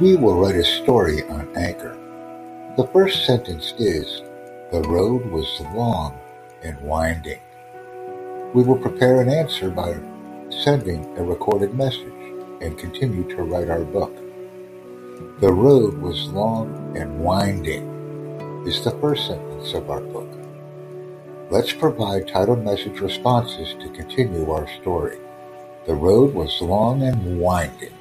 We will write a story on Anchor. The first sentence is, The road was long and winding. We will prepare an answer by sending a recorded message and continue to write our book. The road was long and winding is the first sentence of our book. Let's provide title message responses to continue our story. The road was long and winding.